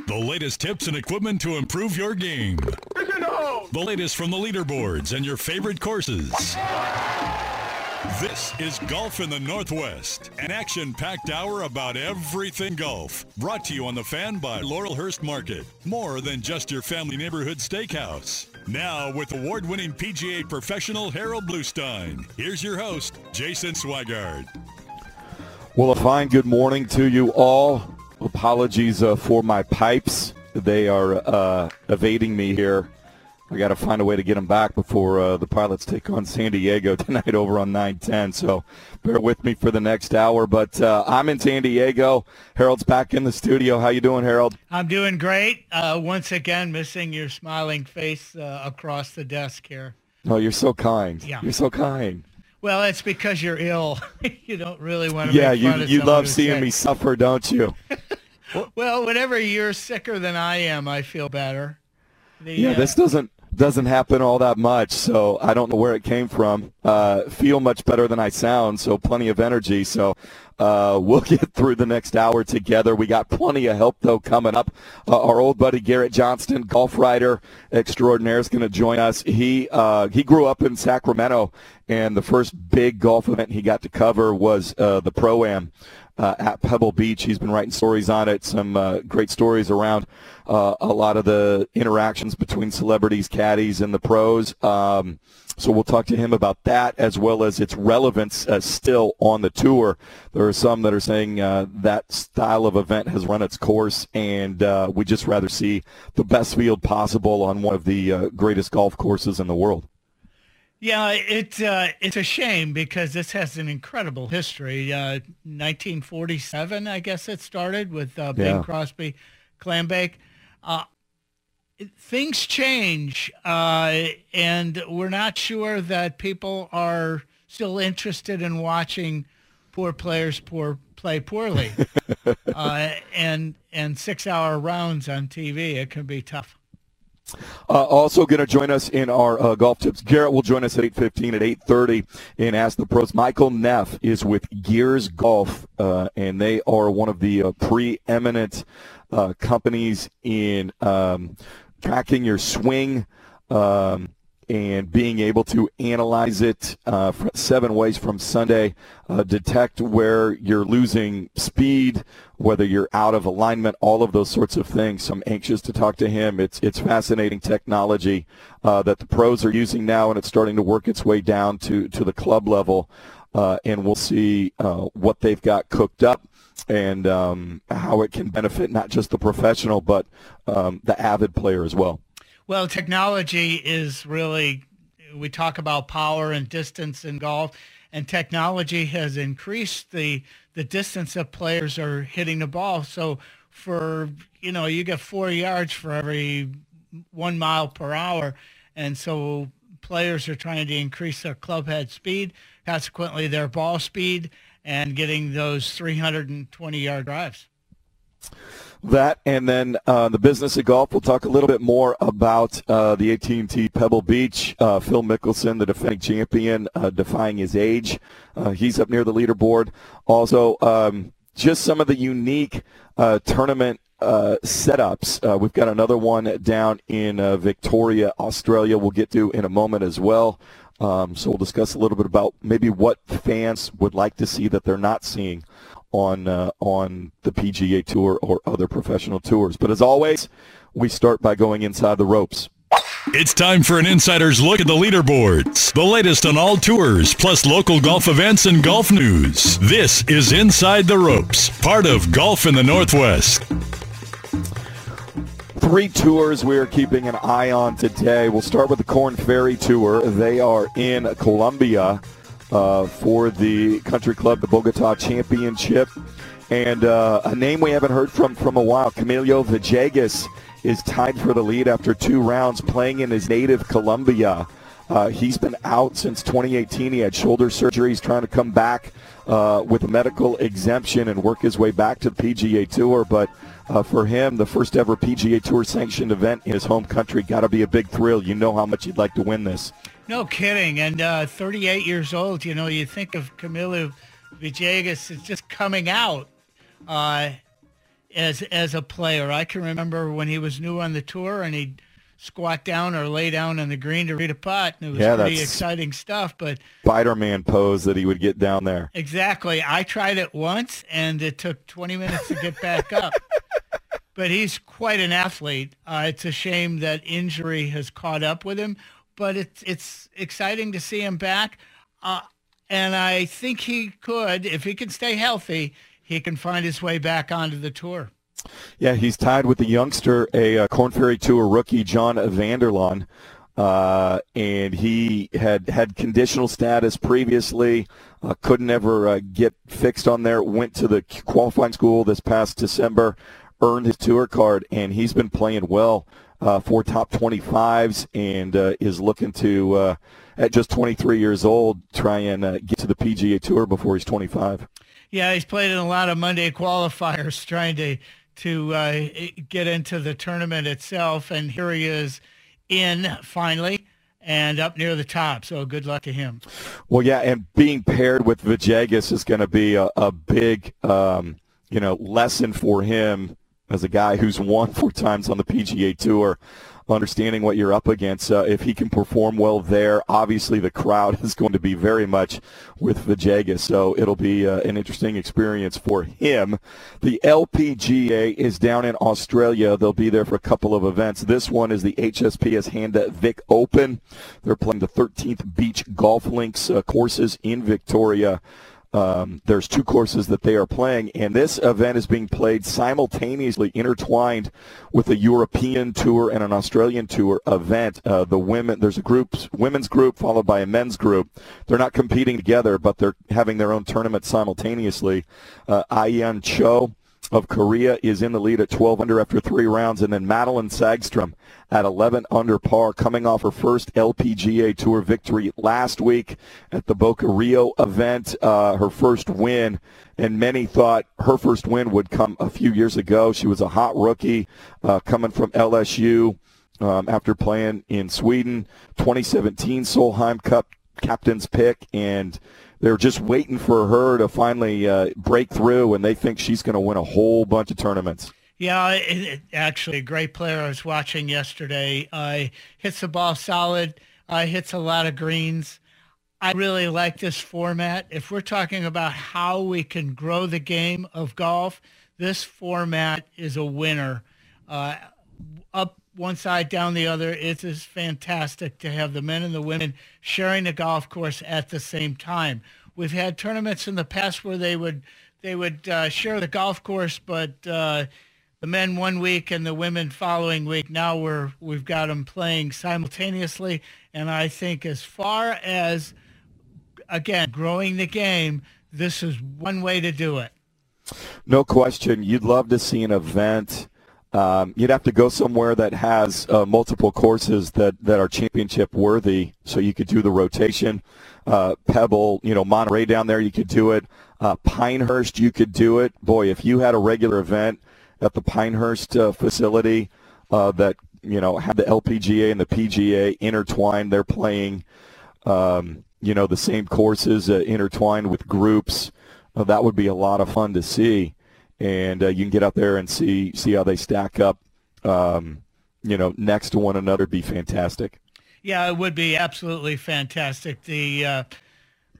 The latest tips and equipment to improve your game. The latest from the leaderboards and your favorite courses. This is Golf in the Northwest, an action packed hour about everything golf. Brought to you on the fan by Laurelhurst Market. More than just your family neighborhood steakhouse. Now, with award winning PGA professional Harold Bluestein, here's your host, Jason Swigart. Well, a fine good morning to you all. Apologies uh, for my pipes. They are uh, evading me here. I got to find a way to get them back before uh, the pilots take on San Diego tonight over on 910. So bear with me for the next hour. But uh, I'm in San Diego. Harold's back in the studio. How you doing, Harold? I'm doing great. Uh, once again, missing your smiling face uh, across the desk here. Oh, you're so kind. Yeah. You're so kind. Well, it's because you're ill. you don't really want to. Yeah, you you love seeing sick. me suffer, don't you? Well, whenever you're sicker than I am, I feel better. The, Yeah, uh, this doesn't doesn't happen all that much, so I don't know where it came from. Uh, feel much better than I sound, so plenty of energy. So uh, we'll get through the next hour together. We got plenty of help though coming up. Uh, our old buddy Garrett Johnston, golf writer extraordinaire, is going to join us. He uh, he grew up in Sacramento, and the first big golf event he got to cover was uh, the Pro Am uh, at Pebble Beach. He's been writing stories on it, some uh, great stories around uh, a lot of the interactions between celebrities, caddies, and the pros. Um, so we'll talk to him about that as well as its relevance uh, still on the tour. There are some that are saying uh, that style of event has run its course, and uh, we just rather see the best field possible on one of the greatest golf courses in the world. Yeah, it uh, it's a shame because this has an incredible history. Uh, 1947, I guess it started with uh, Bing Yeah. Crosby, Clambake. Uh, things change, uh, and we're not sure that people are still interested in watching poor players poor play poorly. uh, and and six hour rounds on TV, it can be tough. Uh, also going to join us in our uh, golf tips. Garrett will join us at 8.15 at 8.30 and Ask the Pros. Michael Neff is with Gears Golf, uh, and they are one of the uh, preeminent uh, companies in um, tracking your swing um, and being able to analyze it uh, seven ways from Sunday, uh, detect where you're losing speed, whether you're out of alignment, all of those sorts of things. So I'm anxious to talk to him. It's it's fascinating technology uh, that the pros are using now, and it's starting to work its way down to to the club level. Uh, and we'll see uh, what they've got cooked up and um, how it can benefit not just the professional but um, the avid player as well. Well, technology is really, we talk about power and distance in golf, and technology has increased the, the distance that players are hitting the ball. So for, you know, you get four yards for every one mile per hour. And so players are trying to increase their club head speed, consequently their ball speed, and getting those 320 yard drives. That and then uh, the business of golf. We'll talk a little bit more about uh, the AT&T Pebble Beach. Uh, Phil Mickelson, the defending champion, uh, defying his age. Uh, he's up near the leaderboard. Also, um, just some of the unique uh, tournament uh, setups. Uh, we've got another one down in uh, Victoria, Australia. We'll get to in a moment as well. Um, so we'll discuss a little bit about maybe what fans would like to see that they're not seeing on uh, on the PGA Tour or other professional tours. But as always, we start by going inside the ropes. It's time for an insider's look at the leaderboards, the latest on all tours, plus local golf events and golf news. This is Inside the Ropes, part of Golf in the Northwest. Three tours we are keeping an eye on today. We'll start with the Corn Ferry Tour. They are in Colombia uh, for the Country Club, the Bogota Championship. And uh, a name we haven't heard from from a while, Camilo Villegas, is tied for the lead after two rounds playing in his native Colombia. Uh, he's been out since 2018. He had shoulder surgery. He's trying to come back uh, with a medical exemption and work his way back to the PGA Tour. But uh, for him, the first ever PGA Tour sanctioned event in his home country got to be a big thrill. You know how much he'd like to win this. No kidding. And uh, 38 years old, you know, you think of Camilo Villegas is just coming out uh, as as a player. I can remember when he was new on the tour and he'd squat down or lay down on the green to read a putt. And it was Yeah, pretty exciting stuff. But Spider-Man pose that he would get down there. exactly, I tried it once and it took 20 minutes to get back up. But he's quite an athlete. Uh, it's a shame that injury has caught up with him, but it's it's exciting to see him back. Uh, and I think he could, if he can stay healthy, he can find his way back onto the tour. Yeah, he's tied with the youngster, a uh, Corn Ferry Tour rookie, John Vanderlaan. Uh, and he had had conditional status previously, uh, couldn't ever uh, get fixed on there. Went to the qualifying school this past December, earned his tour card, and he's been playing well uh, for top 25s and uh, is looking to, uh, at just 23 years old, try and uh, get to the PGA Tour before he's 25. Yeah, he's played in a lot of Monday qualifiers trying to to uh, get into the tournament itself, and here he is in finally and up near the top. So good luck to him. Well, yeah, and being paired with Villegas is going to be a, a big, um, you know, lesson for him as a guy who's won four times on the PGA Tour. Understanding what you're up against, uh, if he can perform well there, obviously the crowd is going to be very much with Villegas, so it'll be uh, an interesting experience for him. The LPGA is down in Australia. They'll be there for a couple of events. This one is the HSPS Handa Vic Open. They're playing the 13th Beach Golf Links uh, courses in Victoria. Um, there's two courses that they are playing, and this event is being played simultaneously, intertwined with a European tour and an Australian tour event. Uh, the women, there's a group, women's group followed by a men's group. They're not competing together, but they're having their own tournament simultaneously. Uh, Ayean Cho of Korea is in the lead at 12 under after three rounds, and then Madelene Sagstrom at 11 under par, coming off her first LPGA Tour victory last week at the Boca Rio event, uh, her first win. And many thought her first win would come a few years ago. She was a hot rookie uh, coming from LSU um, after playing in Sweden. 2017 Solheim Cup captain's pick, and they're just waiting for her to finally uh, break through, and they think she's going to win a whole bunch of tournaments. Yeah, it, it, actually, a great player I was watching yesterday. Uh, hits the ball solid. Uh, hits a lot of greens. I really like this format. If we're talking about how we can grow the game of golf, this format is a winner. Uh, up one side, down the other. It is fantastic to have the men and the women sharing the golf course at the same time. We've had tournaments in the past where they would they would uh, share the golf course, but uh, the men one week and the women following week. Now we're we've got them playing simultaneously, and I think as far as again growing the game, this is one way to do it. No question. You'd love to see an event. Um, you'd have to go somewhere that has uh, multiple courses that, that are championship worthy, so you could do the rotation. Uh, Pebble, you know, Monterey down there, you could do it. Uh, Pinehurst, you could do it. Boy, if you had a regular event at the Pinehurst uh, facility uh, that you know had the LPGA and the PGA intertwined, they're playing, um, you know, the same courses uh, intertwined with groups. That would be a lot of fun to see and uh, you can get out there and see see how they stack up. Um, you know, next to one another, be fantastic. Yeah, it would be absolutely fantastic. The uh,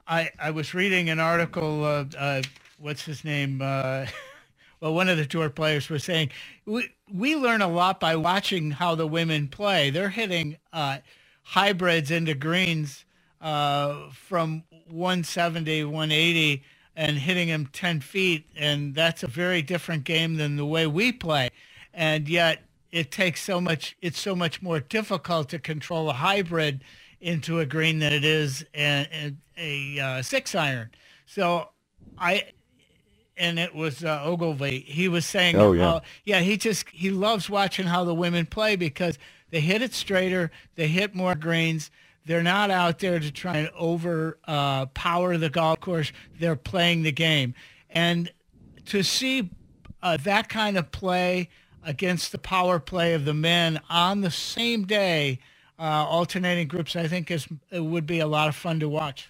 I I was reading an article. Uh, what's his name? Uh, well, one of the tour players was saying we we learn a lot by watching how the women play. They're hitting uh, hybrids into greens uh, from 170, 180 and hitting him 10 feet. And that's a very different game than the way we play. And yet it takes so much, it's so much more difficult to control a hybrid into a green than it is a, a, a uh, six iron. So I, and it was uh, Ogilvy. He was saying, Oh, yeah. yeah, he just he loves watching how the women play because they hit it straighter, they hit more greens. They're not out there to try and overpower uh, the golf course. They're playing the game, and to see uh, that kind of play against the power play of the men on the same day, uh, alternating groups, I think is it would be a lot of fun to watch.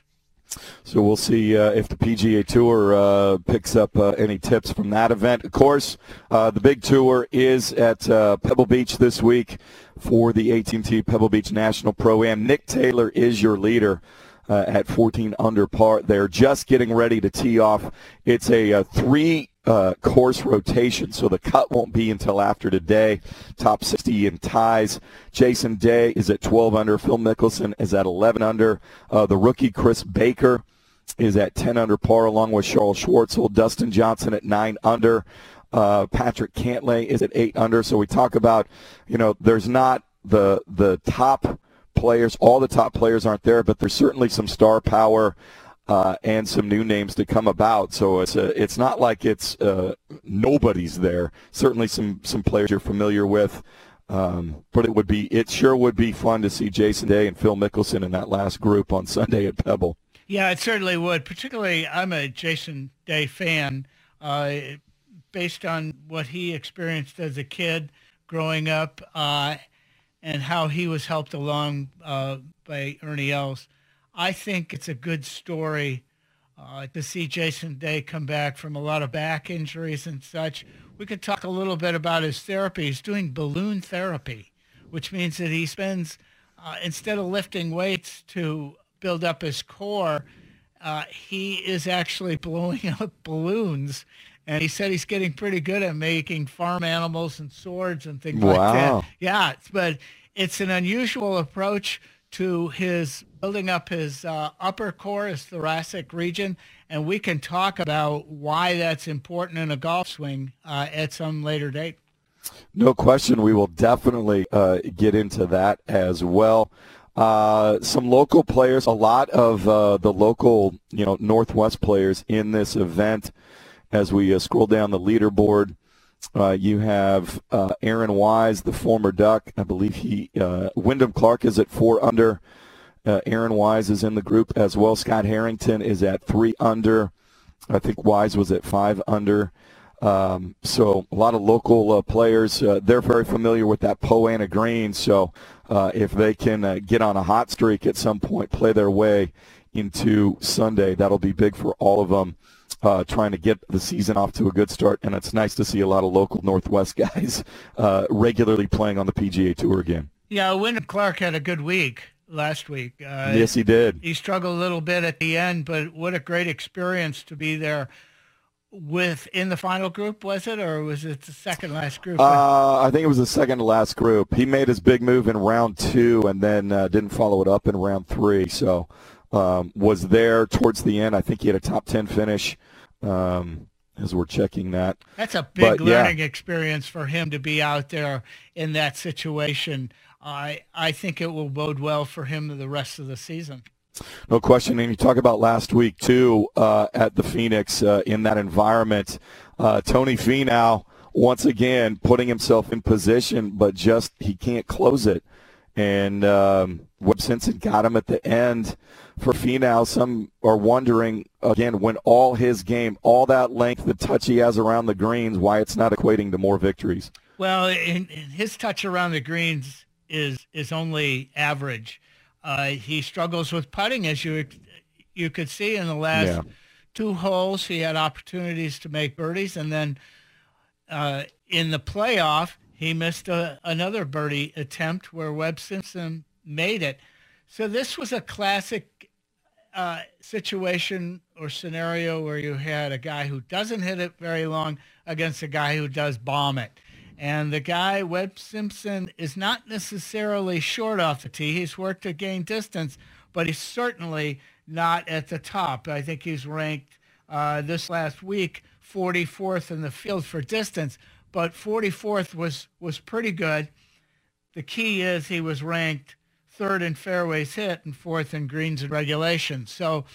So we'll see uh, if the PGA Tour uh, picks up uh, any tips from that event. Of course, uh, the big tour is at uh, Pebble Beach this week for the AT&T Pebble Beach National Pro Am. Nick Taylor is your leader. Uh, at 14 under par. They're just getting ready to tee off. It's a, uh three uh, course rotation, so the cut won't be until after today. Top 60 in ties. Jason Day is at 12 under. Phil Mickelson is at 11 under. Uh, the rookie Chris Baker is at 10 under par, along with Charles Schwartzel. Dustin Johnson at 9 under. Uh, Patrick Cantlay is at 8 under. So we talk about, you know, there's not the the top players. All the top players aren't there, but there's certainly some star power uh, and some new names to come about. So it's a, it's not like it's uh, nobody's there. Certainly some some players you're familiar with. Um, but it would be it sure would be fun to see Jason Day and Phil Mickelson in that last group on Sunday at Pebble. Yeah, it certainly would. Particularly, I'm a Jason Day fan, uh, based on what he experienced as a kid growing up, uh, and how he was helped along uh, by Ernie Els. I think it's a good story uh, to see Jason Day come back from a lot of back injuries and such. We could talk a little bit about his therapy. He's doing balloon therapy, which means that he spends, uh, instead of lifting weights to build up his core, uh, he is actually blowing up balloons. And he said he's getting pretty good at making farm animals and swords and things like that. Yeah, but it's an unusual approach to his building up his uh, upper core, his thoracic region, and we can talk about why that's important in a golf swing uh, at some later date. No question. We will definitely uh, get into that as well. Uh, some local players, a lot of uh, the local, you know, Northwest players in this event. As we uh, scroll down the leaderboard, uh, you have uh, Aaron Wise, the former Duck. I believe he, uh, Wyndham Clark is at four under. Uh, Aaron Wise is in the group as well. Scott Harrington is at three under. I think Wise was at five under. Um, so a lot of local uh, players. Uh, they're very familiar with that Poa annua Green. So if they can get on a hot streak at some point, play their way into Sunday, that'll be big for all of them. Uh, trying to get the season off to a good start, and it's nice to see a lot of local Northwest guys uh, regularly playing on the PGA Tour again. Yeah, Wyndham Clark had a good week last week. Uh, yes, he did. he struggled a little bit at the end, but what a great experience to be there with in the final group, was it, or was it the second last group? Uh, I think it was the second to last group. He made his big move in round two and then uh, didn't follow it up in round three. So um, was there towards the end. I think he had a top 10 finish um, as we're checking that. That's a big But, yeah. learning experience for him to be out there in that situation. I I think it will bode well for him the rest of the season. No question. And you talk about last week, too, uh, at the Phoenix uh, in that environment. Uh, Tony Finau, once again, putting himself in position, but just he can't close it. And um, Webb Simpson got him at the end for Finau. Some are wondering, again, when all his game, all that length, the touch he has around the greens, why it's not equating to more victories. Well, in, in his touch around the greens is is only average. Uh, he struggles with putting, as you you could see in the last Yeah. two holes. He had opportunities to make birdies, and then uh, in the playoff, he missed a, another birdie attempt where Webb Simpson made it. So this was a classic uh, situation or scenario where you had a guy who doesn't hit it very long against a guy who does bomb it. And the guy, Webb Simpson, is not necessarily short off the tee. He's worked to gain distance, but he's certainly not at the top. I think he's ranked uh, this last week 44th in the field for distance, but 44th was, was pretty good. The key is he was ranked third in fairways hit and fourth in greens and regulation. So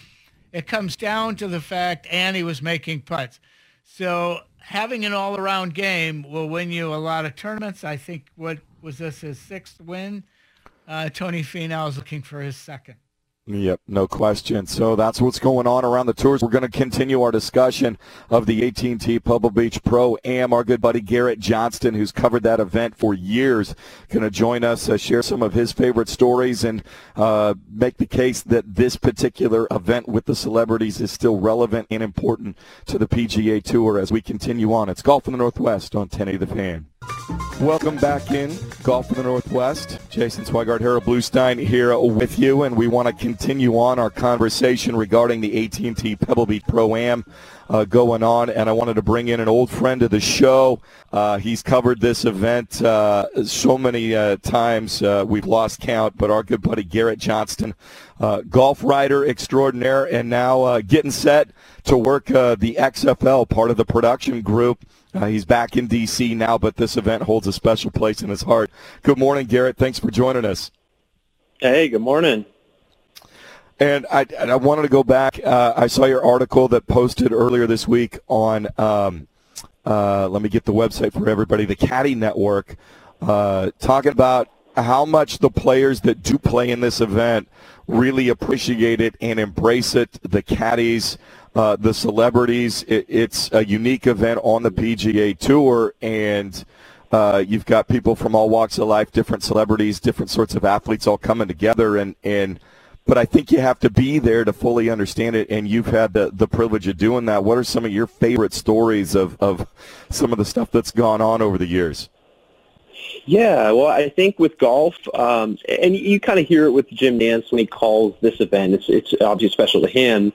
it comes down to the fact, and he was making putts. So having an all-around game will win you a lot of tournaments. I think what was this his sixth win? Uh, Tony Finau is looking for his second. Yep, no question. So that's what's going on around the tours. We're going to continue our discussion of the AT&T Pebble Beach Pro Am. Our good buddy Garrett Johnston, who's covered that event for years, going to join us, uh, share some of his favorite stories, and uh, make the case that this particular event with the celebrities is still relevant and important to the PGA Tour as we continue on. It's Golf in the Northwest on 1080 The Fan. Welcome back in Golf in the Northwest. Jason Swigart, Harold Bluestein here with you, and we want to continue on our conversation regarding the AT&T Pebble Beach Pro Am uh, going on. And I wanted to bring in an old friend of the show. Uh, he's covered this event uh, so many uh, times uh, we've lost count. But our good buddy Garrett Johnston, uh, golf writer extraordinaire, and now getting set to work the XFL, part of the production group. He's back in D.C. now, but this event holds a special place in his heart. Good morning, Garrett. Thanks for joining us. Hey, good morning. And I, and I wanted to go back. Uh, I saw your article that posted earlier this week on, um, uh, let me get the website for everybody, the Caddy Network, uh, talking about how much the players that do play in this event really appreciate it and embrace it. The caddies, uh, the celebrities. It, it's a unique event on the PGA Tour, and uh, you've got people from all walks of life, different celebrities, different sorts of athletes all coming together, and and. But I think you have to be there to fully understand it, and you've had the, the privilege of doing that. What are some of your favorite stories of, of some of the stuff that's gone on over the years? Yeah, well, I think with golf, um, and you kind of hear it with Jim Nantz when he calls this event. It's it's obviously special to him,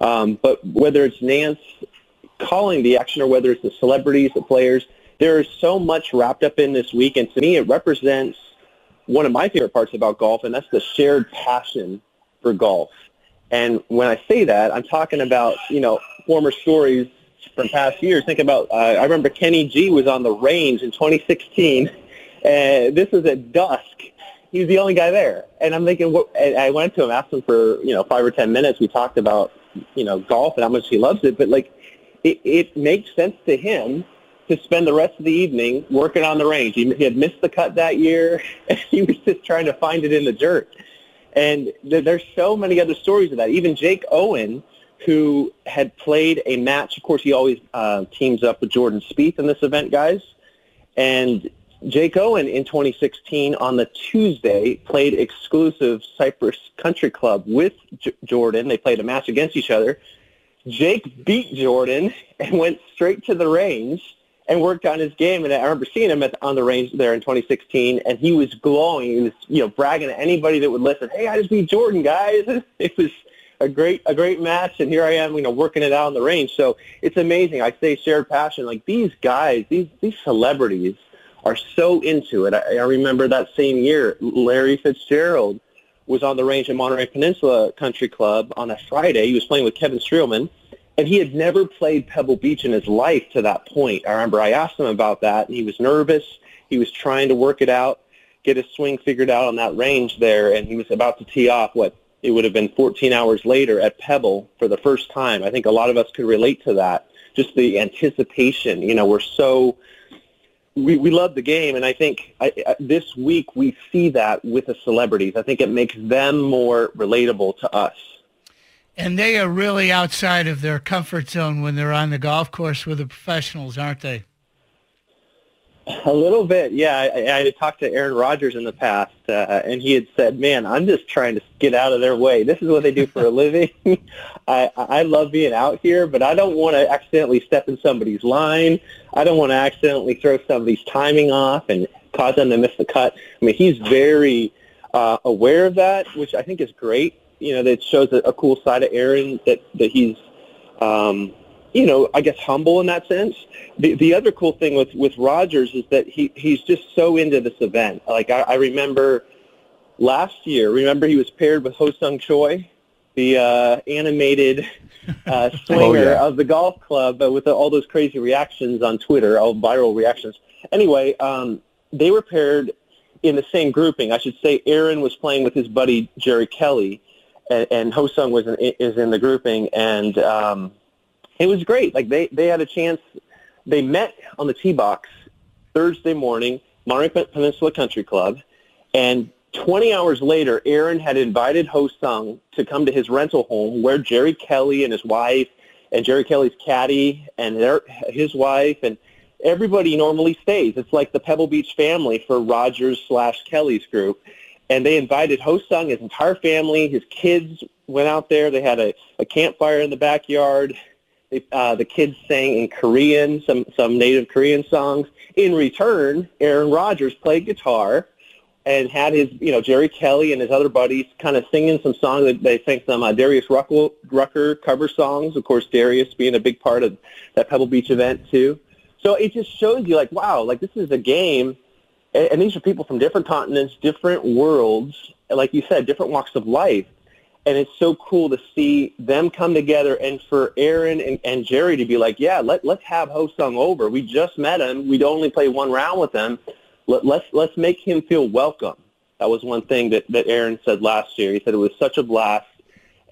um, but whether it's Nantz calling the action or whether it's the celebrities, the players, there is so much wrapped up in this week. And to me, it represents one of my favorite parts about golf, and that's the shared passion for golf. And when I say that, I'm talking about, you know, former stories from past years. Think about, uh, I remember Kenny G was on the range in 2016, and this was at dusk. He was the only guy there. And I'm thinking, what, and I went to him, asked him for, you know, five or ten minutes. We talked about you know golf and how much he loves it, but like it, it makes sense to him to spend the rest of the evening working on the range. He, he had missed the cut that year, and he was just trying to find it in the dirt. And th- there's so many other stories of that. Even Jake Owen, who had played a match. Of course, he always uh, teams up with Jordan Spieth in this event, guys. And Jake Owen in 2016 on the Tuesday played exclusive Cypress Country Club with J- Jordan. They played a match against each other. Jake beat Jordan and went straight to the range and worked on his game. And I remember seeing him at, on the range there in 2016, and he was glowing. He was, you know, bragging to anybody that would listen. Hey, I just beat Jordan, guys. It was a great, a great match, and here I am, you know, working it out on the range. So it's amazing. I say shared passion. Like these guys, these these celebrities are so into it. I, I remember that same year, Larry Fitzgerald was on the range at Monterey Peninsula Country Club on a Friday. He was playing with Kevin Streelman, and he had never played Pebble Beach in his life to that point. I remember I asked him about that, and he was nervous. He was trying to work it out, get his swing figured out on that range there, and he was about to tee off what it would have been 14 hours later at Pebble for the first time. I think a lot of us could relate to that. Just the anticipation. You know, we're so we, we love the game, and I think I, I, this week we see that with the celebrities. I think it makes them more relatable to us. And they are really outside of their comfort zone when they're on the golf course with the professionals, aren't they? A little bit, yeah. I, I talked to Aaron Rodgers in the past, uh, and he had said, "Man, I'm just trying to get out of their way. This is what they do for a living. I, I love being out here, but I don't want to accidentally step in somebody's line. I don't want to accidentally throw somebody's timing off and cause them to miss the cut. I mean, he's very uh, aware of that, which I think is great. You know, that shows a, a cool side of Aaron that that he's." Um, you know, I guess humble in that sense. The the other cool thing with with Rodgers is that he he's just so into this event. Like I, I remember last year. Remember he was paired with Ho Sung Choi, the uh, animated uh, swinger oh, yeah. of the golf club, but with all those crazy reactions on Twitter, all viral reactions. Anyway, um, they were paired in the same grouping. I should say Aaron was playing with his buddy Jerry Kelly, and, and Ho Sung was in, is in the grouping, and um, It was great. Like they, they had a chance. They met on the tee box Thursday morning, Monterey Peninsula Country Club, and 20 hours later, Aaron had invited Ho Sung to come to his rental home where Jerry Kelly and his wife and Jerry Kelly's caddy and their, his wife and everybody normally stays. It's like the Pebble Beach family for Rodgers slash Kelly's group. And they invited Ho Sung, his entire family, his kids went out there. They had a, a campfire in the backyard. They, uh, the kids sang in Korean, some, some native Korean songs. In return, Aaron Rodgers played guitar and had his, you know, Jerry Kelly and his other buddies kind of singing some songs. They sang some uh, Darius Rucker, Rucker cover songs. Of course, Darius being a big part of that Pebble Beach event too. So it just shows you, like, wow, like this is a game, and, and these are people from different continents, different worlds, like you said, different walks of life. And it's so cool to see them come together and for Aaron and, and Jerry to be like, yeah, let, let's have Ho Sung over. We just met him. We'd only play one round with him let, let's let's make him feel welcome. That was one thing that, that Aaron said last year. He said it was such a blast,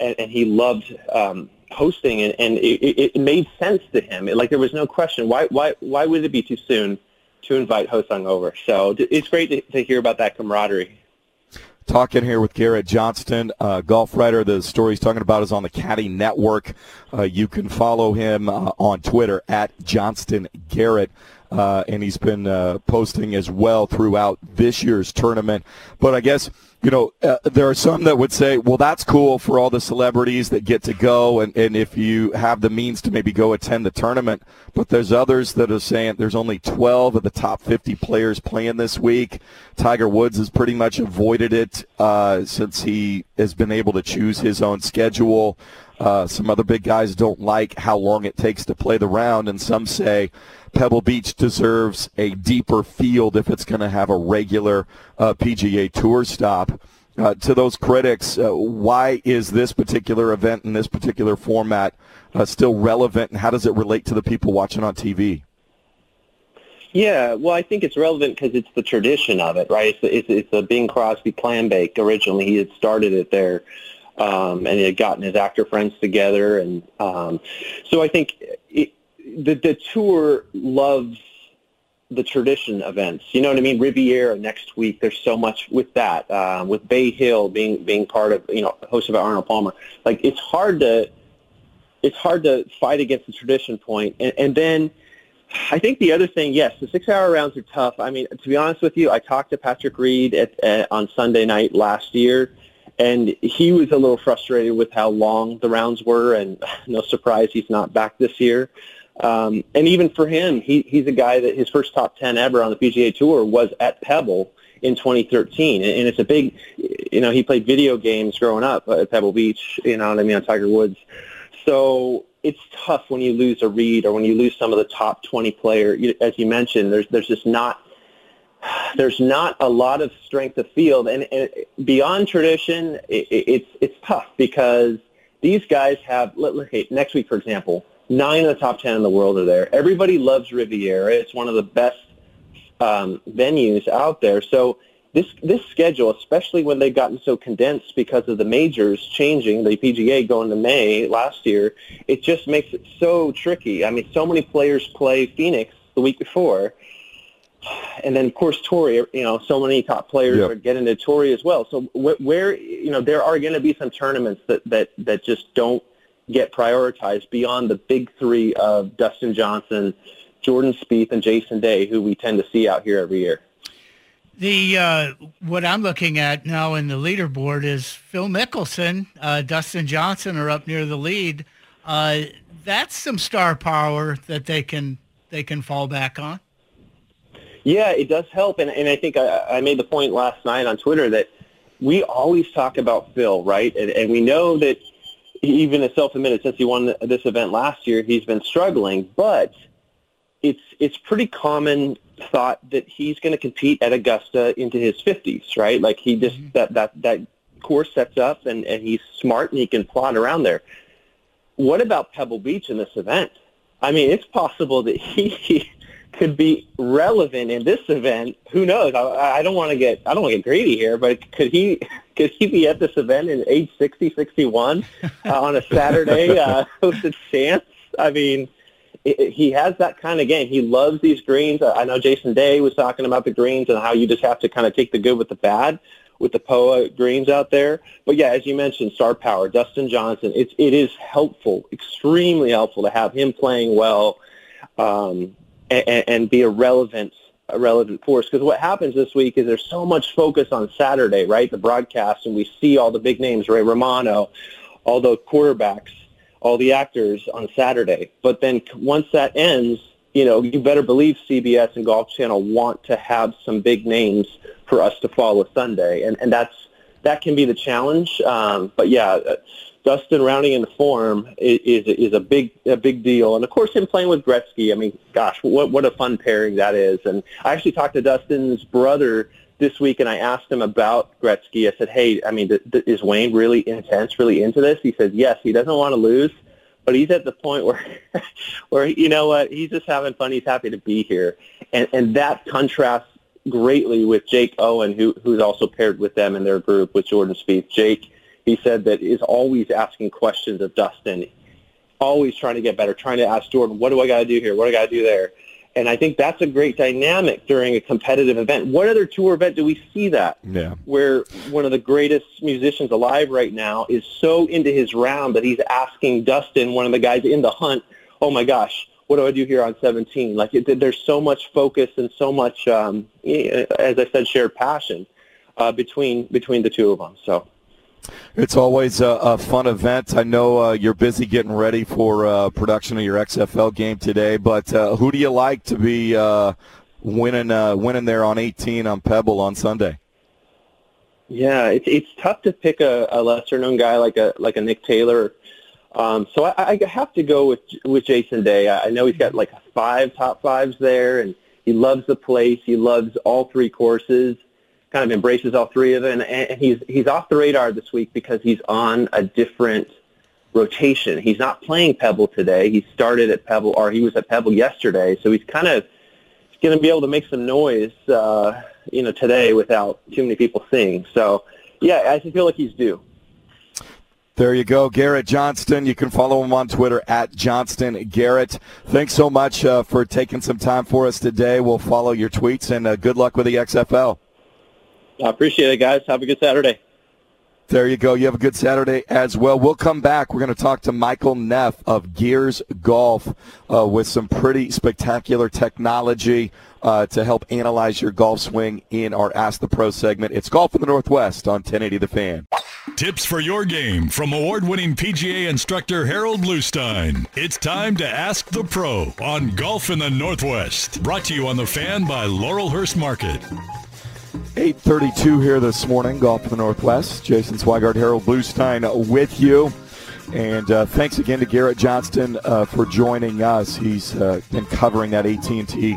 and, and he loved um, hosting, and, and it, it made sense to him. It, like there was no question. Why why why would it be too soon to invite Ho Sung over? So it's great to, to hear about that camaraderie. Talking here with Garrett Johnston, uh, golf writer. The story he's talking about is on the Caddy Network. Uh, you can follow him uh, on Twitter at Johnston Garrett uh, and he's been uh, posting as well throughout this year's tournament. But I guess you know uh, there are some that would say, well, that's cool for all the celebrities that get to go, and, and if you have the means to maybe go attend the tournament. But there's others that are saying there's only 12 of the top 50 players playing this week. Tiger Woods has pretty much avoided it uh, since he has been able to choose his own schedule. Uh, some other big guys don't like how long it takes to play the round, and some say Pebble Beach deserves a deeper field if it's going to have a regular uh, PGA Tour stop. Uh, to those critics, uh, why is this particular event in this particular format uh, still relevant, and how does it relate to the people watching on TV? Yeah, well, I think it's relevant because it's the tradition of it, right? It's, it's, it's a Bing Crosby Clambake. Originally, he had started it there, um, and he had gotten his actor friends together, and um, so I think it, the the tour loves the tradition events. You know what I mean? Riviera next week. There's so much with that. Uh, with Bay Hill being being part of you know hosted by Arnold Palmer. Like it's hard to it's hard to fight against the tradition point. And, and then I think the other thing, yes, the six-hour rounds are tough. I mean, to be honest with you, I talked to Patrick Reed at, at, on Sunday night last year, and he was a little frustrated with how long the rounds were. And no surprise, he's not back this year. Um, and even for him, he, he's a guy that his first top 10 ever on the PGA Tour was at Pebble in 2013. And, and it's a big, you know, he played video games growing up at Pebble Beach, you know what I mean, on Tiger Woods. So it's tough when you lose a Reed or when you lose some of the top 20 player. As you mentioned, there's, there's just not, there's not a lot of strength of field. And, and beyond tradition, it, it's, it's tough because these guys have, let, okay, next week, for example, Nine of the top 10 in the world are there. Everybody loves Riviera. It's one of the best um, venues out there. So this this schedule, especially when they've gotten so condensed because of the majors changing, the PGA going to May last year, it just makes it so tricky. I mean, so many players play Phoenix the week before, and then of course Torrey. You know, so many top players yep. are getting to Torrey as well. So wh- where you know there are going to be some tournaments that that that just don't get prioritized beyond the big three of Dustin Johnson, Jordan Spieth, and Jason Day, who we tend to see out here every year. The uh, what I'm looking at now in the leaderboard is Phil Mickelson, uh, Dustin Johnson are up near the lead. Uh, that's some star power that they can they can fall back on. Yeah, it does help, and and I think I, I made the point last night on Twitter that we always talk about Phil, right? And, and we know that even as self-admitted, since he won this event last year, he's been struggling. But it's it's pretty common thought that he's going to compete at Augusta into his 50s, right? Like he just mm-hmm. that that that course sets up, and and he's smart and he can plot around there. What about Pebble Beach in this event? I mean, it's possible that he could be relevant in this event. Who knows? I, I don't want to get I don't want to get greedy here, but could he could he be at this event in age 60, 61 uh, on a Saturday? Uh, a chance? I mean, it, he has that kind of game. He loves these greens. I know Jason Day was talking about the greens and how you just have to kind of take the good with the bad with the POA greens out there. But yeah, as you mentioned, star power, Dustin Johnson. It's it is helpful, extremely helpful to have him playing well, um, and, and be a relevant a relevant force. Because what happens this week is there's so much focus on Saturday, right? The broadcast, and we see all the big names, Ray Romano, all the quarterbacks, all the actors on Saturday. But then once that ends, you know, you better believe CBS and Golf Channel want to have some big names for us to follow Sunday, and and that's that can be the challenge. Um, but yeah, uh, Dustin rounding into form is, is a big a big deal, and of course him playing with Gretzky. I mean, gosh, what what a fun pairing that is. And I actually talked to Dustin's brother this week, and I asked him about Gretzky. I said, "Hey, I mean, th- th- is Wayne really intense, really into this?" He said, "Yes, he doesn't want to lose." But he's at the point where, where you know what, he's just having fun. He's happy to be here, and and that contrasts greatly with Jake Owen, who who's also paired with them in their group with Jordan Spieth. Jake, he said that is always asking questions of Dustin, always trying to get better, trying to ask Jordan, what do I got to do here? What do I got to do there? And I think that's a great dynamic during a competitive event. What other tour event do we see that? Yeah. Where one of the greatest musicians alive right now is so into his round that he's asking Dustin, one of the guys in the hunt, oh my gosh, what do I do here on 17? Like it, there's so much focus and so much, um, as I said, shared passion uh, between between the two of them. So. It's always a, a fun event. I know uh, you're busy getting ready for uh, production of your XFL game today, but uh, who do you like to be uh, winning uh, winning there on 18 on Pebble on Sunday? Yeah, it's it's tough to pick a, a lesser known guy like a like a Nick Taylor um, so I, I have to go with with Jason Day. I know he's got like five top fives there, and he loves the place. He loves all three courses. Kind of embraces all three of them, and he's he's off the radar this week because he's on a different rotation. He's not playing Pebble today. He started at Pebble, or he was at Pebble yesterday. So he's kind of going to be able to make some noise, uh, you know, today without too many people seeing. So yeah, I feel like he's due. There you go, Garrett Johnston. You can follow him on Twitter at Johnston Garrett. Thanks so much uh, for taking some time for us today. We'll follow your tweets and uh, good luck with the XFL. I appreciate it, guys. Have a good Saturday. There you go. You have a good Saturday as well. We'll come back. We're going to talk to Michael Neff of Gears Golf uh, with some pretty spectacular technology uh, to help analyze your golf swing in our Ask the Pro segment. It's Golf in the Northwest on 1080 The Fan. Tips for your game from award-winning PGA instructor Harold Bluestein. It's time to Ask the Pro on Golf in the Northwest. Brought to you on The Fan by Laurelhurst Market. 8.32 here this morning, Golf in the Northwest. Jason Swigart, Harold Bluestein with you. And uh, thanks again to Garrett Johnston uh, for joining us. He's uh, been covering that AT&T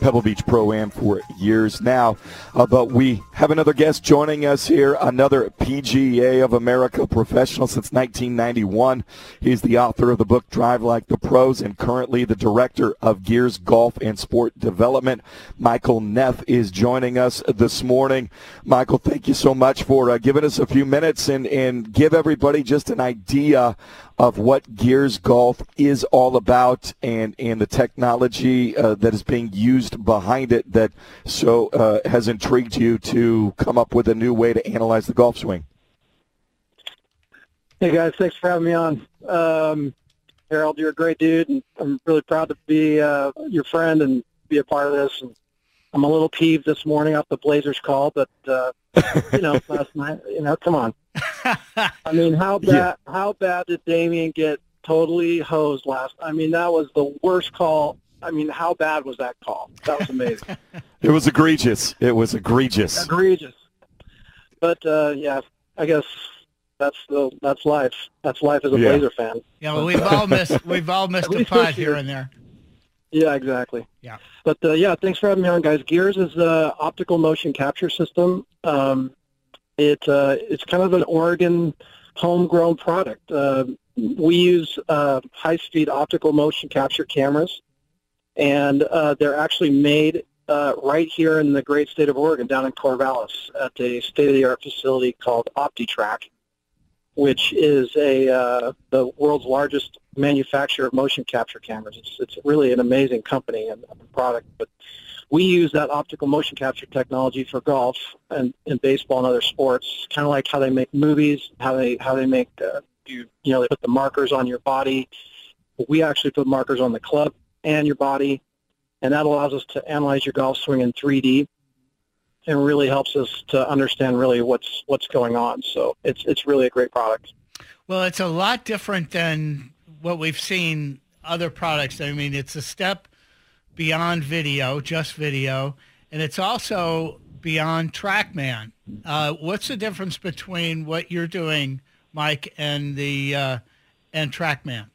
Pebble Beach Pro Am for years now. Uh, but we have another guest joining us here, another PGA of America professional since 1991. He's the author of the book Drive Like the Pros and currently the director of Gears Golf and Sport Development. Michael Neff is joining us this morning. Michael, thank you so much for uh, giving us a few minutes and, and give everybody just an idea of what Gears Golf is all about and, and the technology uh, that is being used behind it that so uh, has intrigued you to come up with a new way to analyze the golf swing. Hey guys, thanks for having me on. Um, Harold, you're a great dude, and I'm really proud to be uh, your friend and be a part of this. And I'm a little peeved this morning off the Blazers call, but uh, you know, last night, you know, come on. I mean, how bad? Yeah. How bad did Damian get totally hosed last? I mean, that was the worst call. I mean, how bad was that call? That was amazing. it was egregious. It was egregious. Egregious. But uh, yeah, I guess that's the that's life. That's life as a yeah. Blazer fan. Yeah, well, we've all missed we've all missed a putt here and there. Yeah, exactly. Yeah. But uh, yeah, thanks for having me on, guys. Gears is an optical motion capture system. Um, it uh, it's kind of an Oregon homegrown product. Uh, we use uh, high-speed optical motion capture cameras, and uh, they're actually made uh, right here in the great state of Oregon, down in Corvallis, at a state-of-the-art facility called OptiTrack. Which is a uh, the world's largest manufacturer of motion capture cameras. It's it's really an amazing company and product. But we use that optical motion capture technology for golf and, and baseball and other sports. Kind of like how they make movies, how they how they make uh, you you know they put the markers on your body. We actually put markers on the club and your body, and that allows us to analyze your golf swing in 3D and really helps us to understand really what's what's going on. So it's it's really a great product. Well, it's a lot different than what we've seen other products. I mean, it's a step beyond video, just video, and it's also beyond TrackMan. Uh, what's the difference between what you're doing, Mike, and the uh, and TrackMan?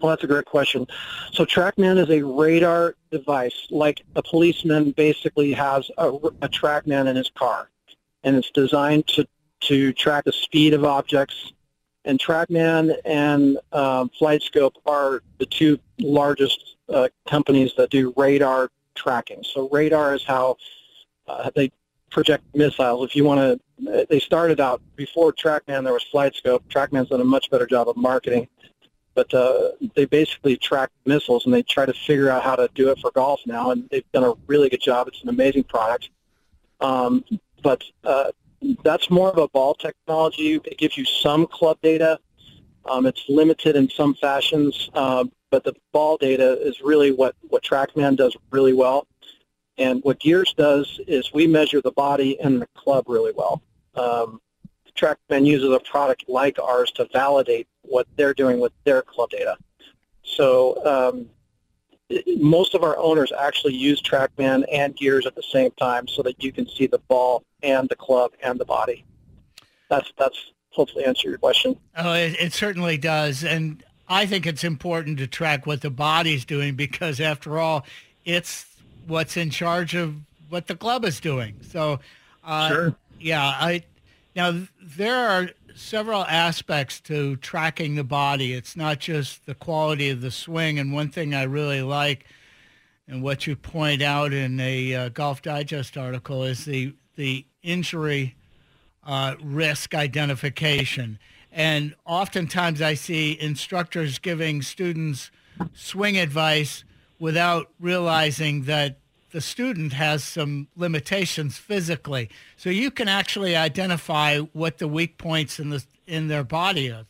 Well, that's a great question. So TrackMan is a radar device, like a policeman basically has a, a TrackMan in his car, and it's designed to to track the speed of objects. And TrackMan and um, FlightScope are the two largest uh, companies that do radar tracking. So radar is how uh, they project missiles. If you want to, they started out before TrackMan. There was FlightScope. TrackMan's done a much better job of marketing but uh, they basically track missiles and they try to figure out how to do it for golf now, and they've done a really good job. It's an amazing product. Um, but uh, that's more of a ball technology. It gives you some club data. Um, it's limited in some fashions, uh, but the ball data is really what, what TrackMan does really well. And what Gears does is we measure the body and the club really well. Um, TrackMan uses a product like ours to validate what they're doing with their club data. So um, most of our owners actually use TrackMan and Gears at the same time so that you can see the ball and the club and the body. That's that's hopefully answer your question. Oh, it, it certainly does, and I think it's important to track what the body's doing because, after all, it's what's in charge of what the club is doing. So, uh, sure. yeah, I now there are several aspects to tracking the body. It's not just the quality of the swing. And one thing I really like, and what you point out in a uh, Golf Digest article, is the the injury uh, risk identification. And oftentimes I see instructors giving students swing advice without realizing that the student has some limitations physically. So you can actually identify what the weak points in the in their body are.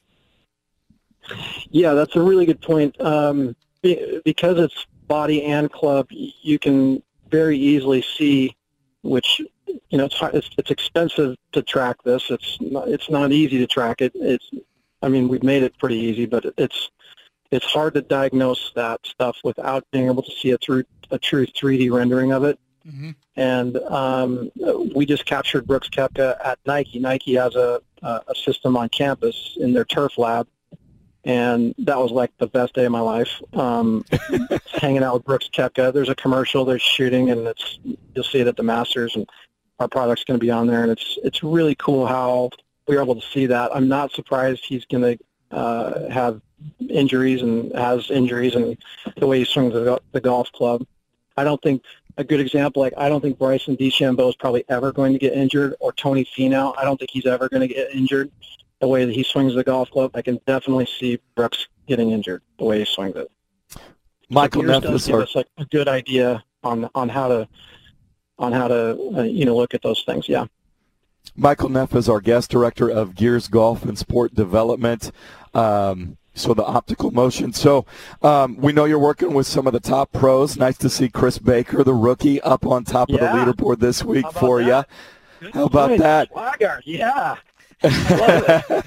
Yeah, that's a really good point. Um, because it's body and club, you can very easily see which you know it's hard, it's, it's expensive to track this. It's not, it's not easy to track it. It's I mean we've made it pretty easy, but it's it's hard to diagnose that stuff without being able to see a true a true 3D rendering of it. Mm-hmm. And um, we just captured Brooks Koepka at Nike. Nike has a a system on campus in their turf lab, and that was like the best day of my life. Um, hanging out with Brooks Koepka. There's a commercial. There's shooting, and it's you'll see it at the Masters, and our product's going to be on there. And it's it's really cool how we were able to see that. I'm not surprised he's going to uh, have injuries and has injuries and the way he swings the, the golf club. I don't think a good example, like I don't think Bryson DeChambeau is probably ever going to get injured, or Tony Finau. I don't think he's ever going to get injured the way that he swings the golf club. I can definitely see Brooks getting injured the way he swings it. Michael so does give us like a good idea on on how to on how to uh, you know look at those things. Yeah. Michael Neff is our guest director of Gears Golf and Sport Development. Um, so the optical motion. So um, we know you're working with some of the top pros. Nice to see Chris Baker, the rookie, up on top yeah. of the leaderboard this week for you. How about that? Swagger, yeah.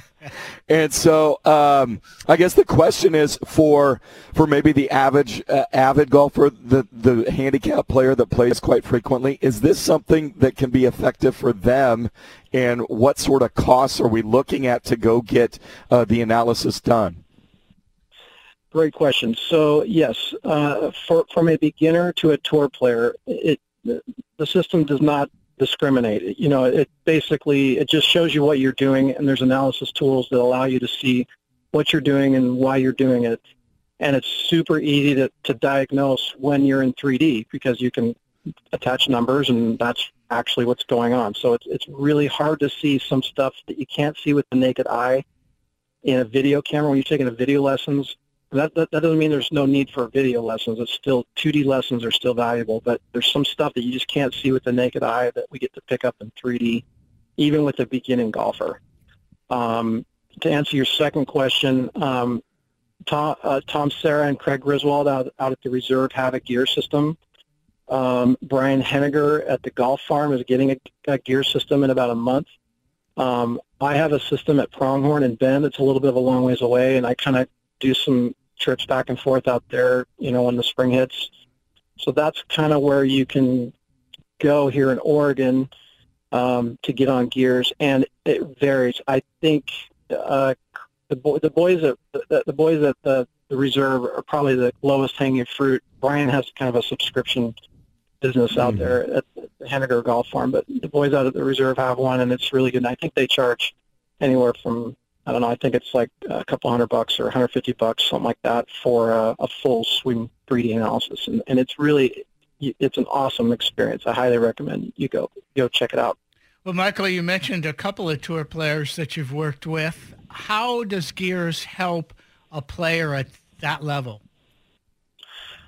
and so um, I guess the question is for for maybe the average uh, avid golfer, the the handicap player that plays quite frequently, is this something that can be effective for them? And what sort of costs are we looking at to go get uh, the analysis done? Great question. So yes, uh, for, from a beginner to a tour player, it the system does not discriminate. You know, it basically it just shows you what you're doing, and there's analysis tools that allow you to see what you're doing and why you're doing it. And it's super easy to, to diagnose when you're in 3D because you can attach numbers, and that's actually what's going on. So it's it's really hard to see some stuff that you can't see with the naked eye in a video camera when you're taking a video lessons. That, that that doesn't mean there's no need for video lessons. It's still 2D lessons are still valuable, but there's some stuff that you just can't see with the naked eye that we get to pick up in 3D, even with a beginning golfer. Um, to answer your second question, um, Tom, uh, Tom Serra and Craig Griswold out, out at the reserve have a gear system. Um, Brian Henninger at the golf farm is getting a, a gear system in about a month. Um, I have a system at Pronghorn and Bend. It's a little bit of a long ways away, and I kind of do some trips back and forth out there, you know, when the spring hits. So that's kind of where you can go here in Oregon um, to get on gears, and it varies. I think uh, the, boy, the boys at the, the boys at the, the reserve are probably the lowest hanging fruit. Brian has kind of a subscription business out mm-hmm. there at the Henninger Golf Farm, but the boys out at the reserve have one, and it's really good. And I think they charge anywhere from I don't know. I think it's like a couple hundred bucks or 150 bucks, something like that, for a, a full swing 3D analysis, and, and it's really it's an awesome experience. I highly recommend you go go check it out. Well, Michael, you mentioned a couple of tour players that you've worked with. How does Gears help a player at that level?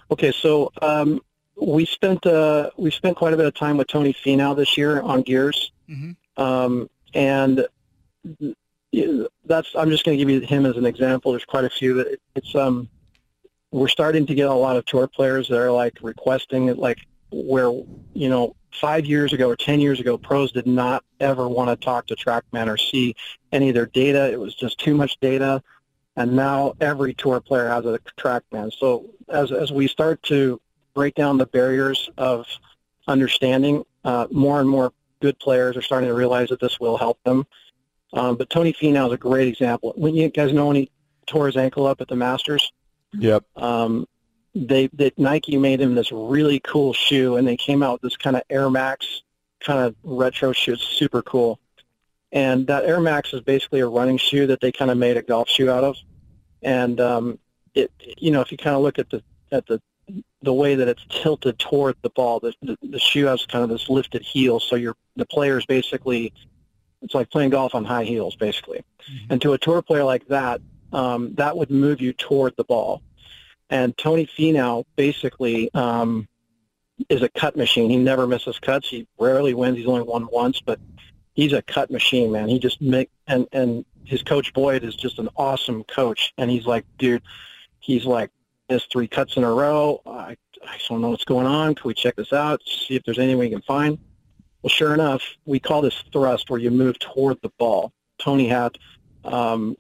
Okay, so um, we spent uh, we spent quite a bit of time with Tony Finau this year on Gears, mm-hmm. um, and that's I'm just going to give you him as an example. There's quite a few. That it's um we're starting to get a lot of tour players that are like requesting it, like where you know five years ago or ten years ago, pros did not ever want to talk to TrackMan or see any of their data. It was just too much data, and now every tour player has a TrackMan. So as as we start to break down the barriers of understanding, uh, more and more good players are starting to realize that this will help them. Um, but Tony Finau is a great example. When you guys know when he tore his ankle up at the Masters, yep. Um, they, they Nike made him this really cool shoe, and they came out with this kind of Air Max kind of retro shoe. It's super cool. And that Air Max is basically a running shoe that they kind of made a golf shoe out of. And um, it, you know, if you kind of look at the at the the way that it's tilted toward the ball, the, the the shoe has kind of this lifted heel, so your the player's basically it's like playing golf on high heels, basically. Mm-hmm. And to a tour player like that, um, that would move you toward the ball. And Tony Finau basically um, is a cut machine. He never misses cuts. He rarely wins. He's only won once, but he's a cut machine, man. He just make and and his coach Boyd is just an awesome coach. And he's like, dude, he's like, there's three cuts in a row. I I don't know what's going on. Can we check this out? See if there's anything we can find. Well, sure enough, we call this thrust where you move toward the ball. Tony had um,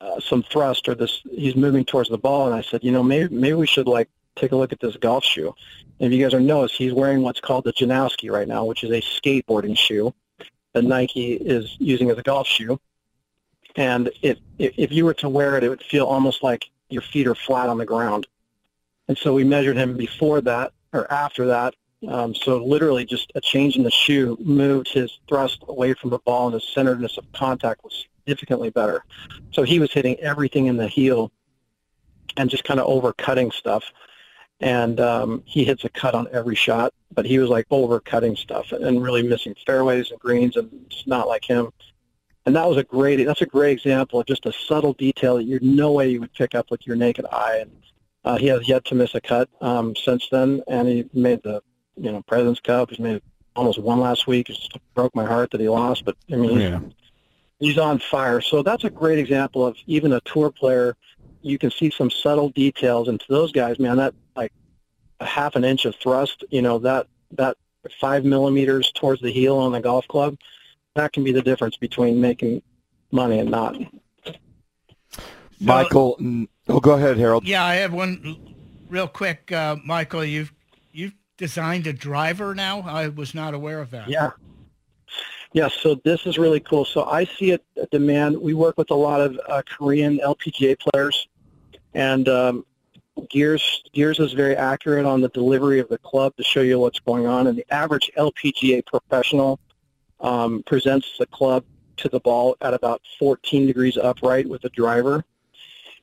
uh, some thrust or this, he's moving towards the ball. And I said, you know, maybe, maybe we should like take a look at this golf shoe. And if you guys are noticed, he's wearing what's called the Janoski right now, which is a skateboarding shoe that Nike is using as a golf shoe. And it, if you were to wear it, it would feel almost like your feet are flat on the ground. And so we measured him before that or after that, um, so literally just a change in the shoe moved his thrust away from the ball and his centeredness of contact was significantly better. So he was hitting everything in the heel and just kind of overcutting stuff. And um, he hits a cut on every shot, but he was like overcutting stuff and really missing fairways and greens and it's not like him. And that was a great, that's a great example of just a subtle detail that you're no way you would pick up with your naked eye. And uh, he has yet to miss a cut um, since then, and he made the you know, President's Cup. He's made almost one last week. It just broke my heart that he lost, but I mean, yeah. he's, he's on fire. So that's a great example of even a tour player. You can see some subtle details, and to those guys, man, that like a half an inch of thrust, you know, that that five millimeters towards the heel on the golf club, that can be the difference between making money and not. Michael, oh, go ahead, Harold. Yeah, I have one real quick, uh, Michael. You've you've designed a driver now? I was not aware of that. Yeah. Yeah, so this is really cool. So I see it a demand. We work with a lot of uh, Korean LPGA players, and um, Gears Gears is very accurate on the delivery of the club to show you what's going on. And the average LPGA professional um, presents the club to the ball at about 14 degrees upright with the driver.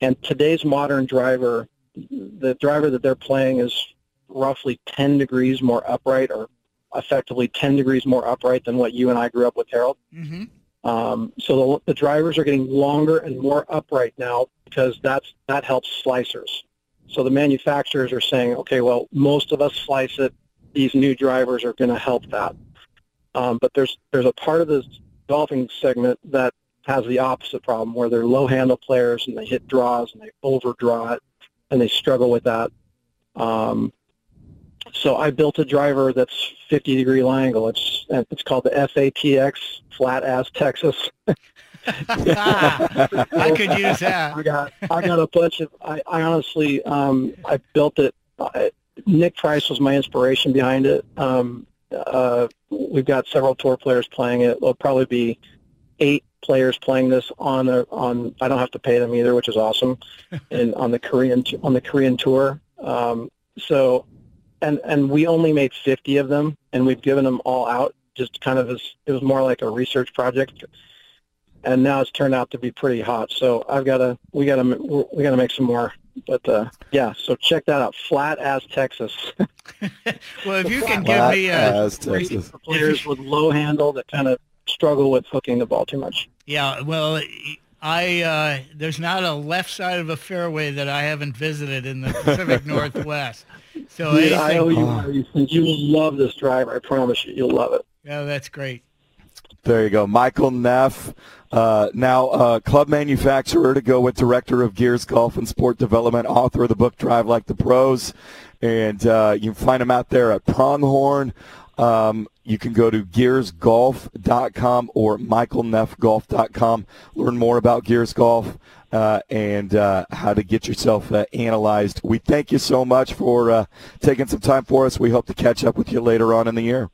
And today's modern driver, the driver that they're playing is roughly 10 degrees more upright or effectively 10 degrees more upright than what you and I grew up with, Harold. Mm-hmm. Um, so the, the drivers are getting longer and more upright now because that's that helps slicers. So the manufacturers are saying, okay, well, most of us slice it. These new drivers are going to help that. Um, but there's there's a part of the golfing segment that has the opposite problem, where they're low handle players and they hit draws and they overdraw it, and they struggle with that. Um, so I built a driver that's 50 degree lie angle. It's it's called the FATX Flat Ass Texas. ah, I could use that. I got I got a bunch of. I, I honestly um, I built it. I, Nick Price was my inspiration behind it. Um, uh, we've got several tour players playing it. There'll probably be eight players playing this on a, on. I don't have to pay them either, which is awesome. and on the Korean on the Korean tour. Um, so, and and we only made 50 of them, and we've given them all out. Just kind of as it was more like a research project and now it's turned out to be pretty hot. So I've got to we got to we got to make some more. But uh, yeah, so check that out. Flat as Texas. well, if you can Flat give me a as Texas. For players with low handle that kind of struggle with hooking the ball too much. yeah, well, I uh, there's not a left side of a fairway that I haven't visited in the Pacific Northwest. So Dude, I owe anything, you. You will love this driver. I promise you, you'll love it. yeah, that's great. There you go. Michael Neff, uh, now uh, club manufacturer to go with director of Gears Golf and Sport Development, author of the book Drive Like the Pros. And uh, you can find him out there at Pronghorn. Um, you can go to gearsgolf.com or michaelneffgolf.com. Learn more about Gears Golf uh, and uh, how to get yourself uh, analyzed. We thank you so much for uh, taking some time for us. We hope to catch up with you later on in the year.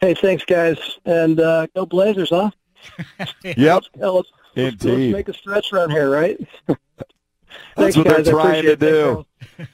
Hey, thanks, guys, and uh, go Blazers, huh? Yep. Yeah, let's, let's, Indeed. let's make a stretch run here, right? That's Thanks, what they're trying to do.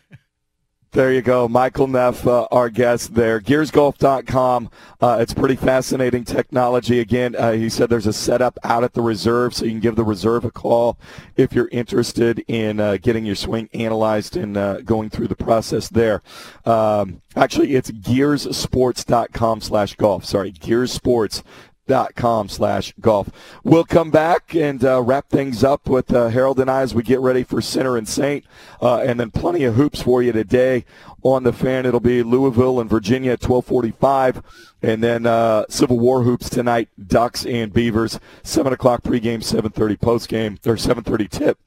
There you go. Michael Neff, uh, our guest there. GearsGolf.com. Uh, it's pretty fascinating technology. Again, uh, he said there's a setup out at the reserve, so you can give the reserve a call if you're interested in uh, getting your swing analyzed and uh, going through the process there. Um, actually, it's gearsports.com slash golf. Sorry, gearsports dot com slash golf. We'll come back and uh, wrap things up with uh, Harold and I as we get ready for Center and Saint, uh, and then plenty of hoops for you today on the fan. It'll be Louisville and Virginia at 1245, and then uh, Civil War hoops tonight, Ducks and Beavers, 7 o'clock pregame, 7.30 postgame, or 7.30 tip.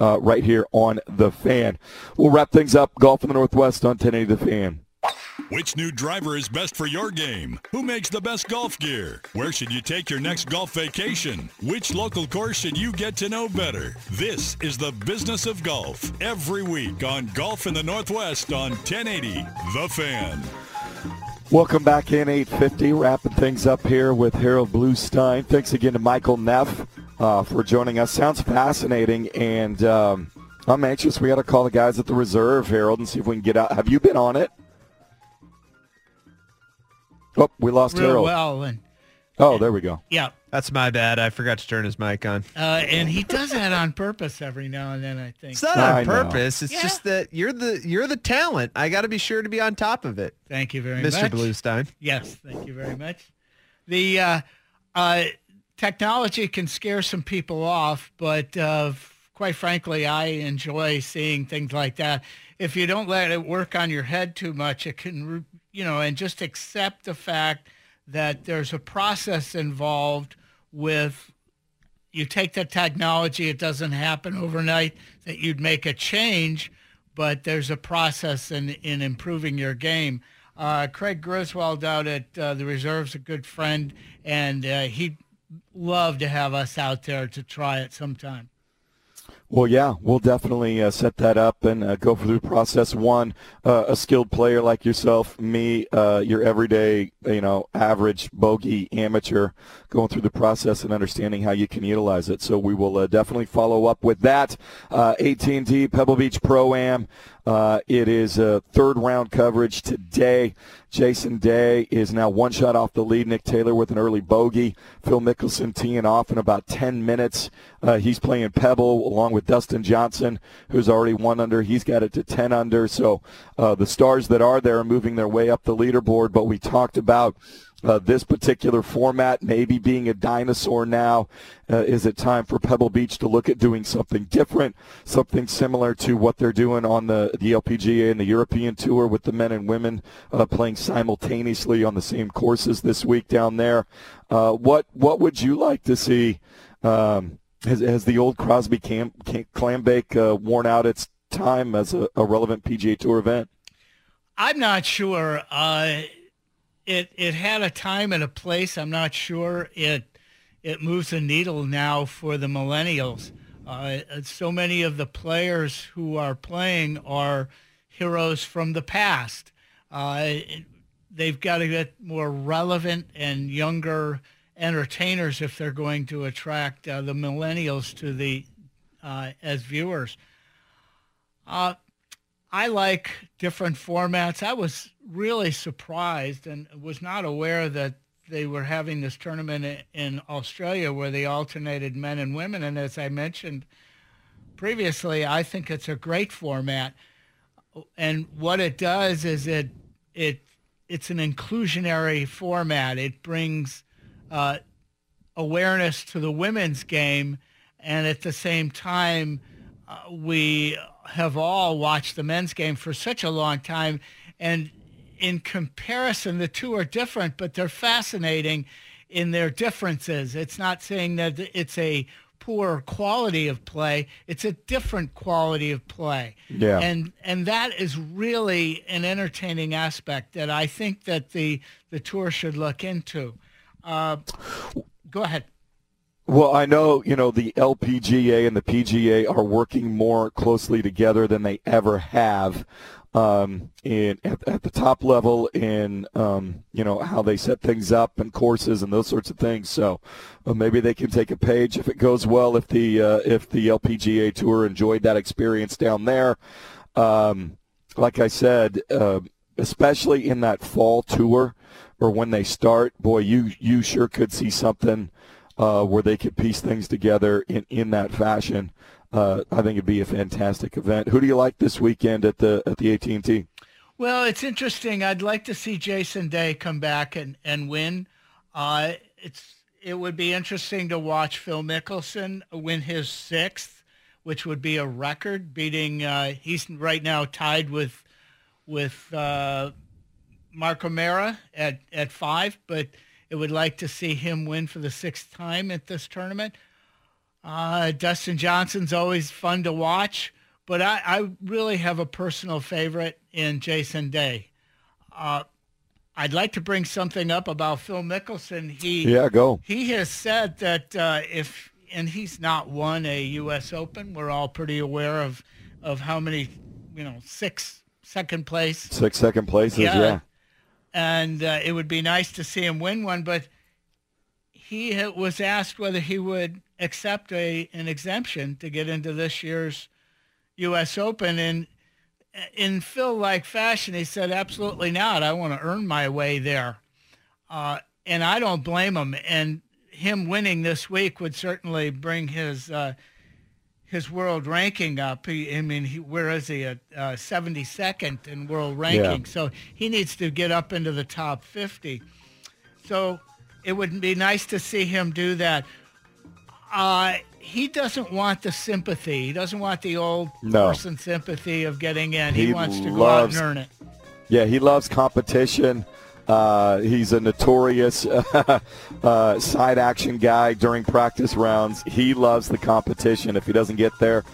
Uh, right here on the fan. We'll wrap things up. Golf in the Northwest on 1080 the fan. Which new driver is best for your game? Who makes the best golf gear? Where should you take your next golf vacation? Which local course should you get to know better? This is the business of golf every week on Golf in the Northwest on 1080 The Fan. Welcome back in 850, wrapping things up here with Harold Bluestein. Thanks again to Michael Neff uh, for joining us. Sounds fascinating, and um, I'm anxious. We got to call the guys at the reserve, Harold, and see if we can get out. Have you been on it? Oh, we lost Real Harold. well, and Oh, there we go. yeah, That's my bad. I forgot to turn his mic on. uh, and he does that on purpose every now and then. I think. It's not I on know. purpose. It's Yeah. just that you're the you're the talent. I got to be sure to be on top of it, Thank you very Mr. much, Mr. Bluestein. Yes, thank you very much. The uh, uh, technology can scare some people off, but uh, quite frankly, I enjoy seeing things like that. If you don't let it work on your head too much, it can, you know, and just accept the fact that there's a process involved with you take the technology, it doesn't happen overnight that you'd make a change, but there's a process in, in improving your game. Uh, Craig Griswold out at uh, the reserve's a good friend, and uh, he'd love to have us out there to try it sometime. Well, yeah, we'll definitely uh, set that up and uh, go through the process. One, uh, a skilled player like yourself, me, uh, your everyday, you know, average bogey amateur, going through the process and understanding how you can utilize it. So we will uh, definitely follow up with that. Uh, AT&T Pebble Beach Pro Am. It is a third round coverage today. Jason Day is now one shot off the lead. Nick Taylor with an early bogey. Phil Mickelson teeing off in about 10 minutes. Uh, he's playing Pebble along with Dustin Johnson, who's already one under. He's got it to 10 under. So uh, the stars that are there are moving their way up the leaderboard. But we talked about uh, this particular format, maybe being a dinosaur now. Uh, is it time for Pebble Beach to look at doing something different, something similar to what they're doing on the, the LPGA and the European Tour with the men and women uh, playing simultaneously on the same courses this week down there? Uh, what what would you like to see? Um, has, has the old Crosby Cam, Cam, Clambake uh, worn out its time as a, a, relevant PGA Tour event? I'm not sure. Uh, it it had a time and a place. I'm not sure it it moves the needle now for the millennials. Uh, so many of the players who are playing are heroes from the past. Uh, they've got to get more relevant and younger entertainers if they're going to attract uh, the millennials to the uh, as viewers. Uh, I like different formats. I was really surprised and was not aware that they were having this tournament in Australia where they alternated men and women. And as I mentioned previously, I think it's a great format. And what it does is it it it's an inclusionary format. It brings uh, awareness to the women's game, and at the same time, uh, we have all watched the men's game for such a long time, and in comparison, the two are different, but they're fascinating in their differences. It's not saying that it's a poor quality of play; it's a different quality of play. Yeah, and and that is really an entertaining aspect that I think that the the tour should look into. Uh, go ahead. Well, I know, you know, the LPGA and the PGA are working more closely together than they ever have um, in at, at, the top level in um, you know how they set things up and courses and those sorts of things. So uh, maybe they can take a page if it goes well. If the uh, if the LPGA Tour enjoyed that experience down there, um, like I said, uh, especially in that fall tour or when they start, boy, you you sure could see something uh, where they could piece things together in, in that fashion. Uh, I think it'd be a fantastic event. Who do you like this weekend at the at the AT&T? Well, it's interesting. I'd like to see Jason Day come back and and win. Uh, it's it would be interesting to watch Phil Mickelson win his sixth, which would be a record, beating. Uh, he's right now tied with with uh, Mark O'Meara at at five, but it would like to see him win for the sixth time at this tournament. Uh, Dustin Johnson's always fun to watch, but I, I, really have a personal favorite in Jason Day. Uh, I'd like to bring something up about Phil Mickelson. He yeah, go. He has said that uh, if and he's not won a U.S. Open. We're all pretty aware of of how many, you know, six second place, six second places. Yeah, yeah and uh, it would be nice to see him win one. But he was asked whether he would accept a an exemption to get into this year's U.S. Open, and in Phil-like fashion, he said, "Absolutely not. I want to earn my way there," uh, and I don't blame him. And him winning this week would certainly bring his uh, his world ranking up. He, I mean, he, where is he at uh, 72nd in world ranking? Yeah. So he needs to get up into the top 50. So it would be nice to see him do that. Uh, he doesn't want the sympathy. He doesn't want the old no. person sympathy of getting in. He, he wants to loves, go out and earn it. Yeah, he loves competition. Uh, he's a notorious uh, side action guy during practice rounds. He loves the competition. If he doesn't get there,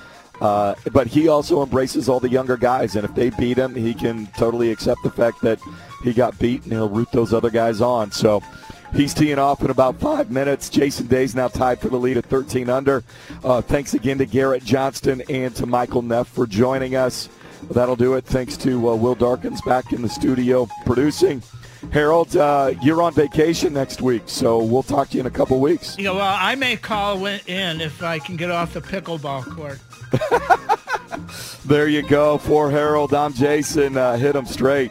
uh, but he also embraces all the younger guys, and if they beat him, he can totally accept the fact that he got beat, and he'll root those other guys on. So he's teeing off in about five minutes. Jason Day's now tied for the lead at 13 under. Uh, thanks again to Garrett Johnston and to Michael Neff for joining us. That'll do it. Thanks to uh, Will Darkins back in the studio producing. Harold, uh, you're on vacation next week, so we'll talk to you in a couple weeks. Yeah, well, I may call in if I can get off the pickleball court. there you go. For Harold, I'm Jason. Uh, hit him straight.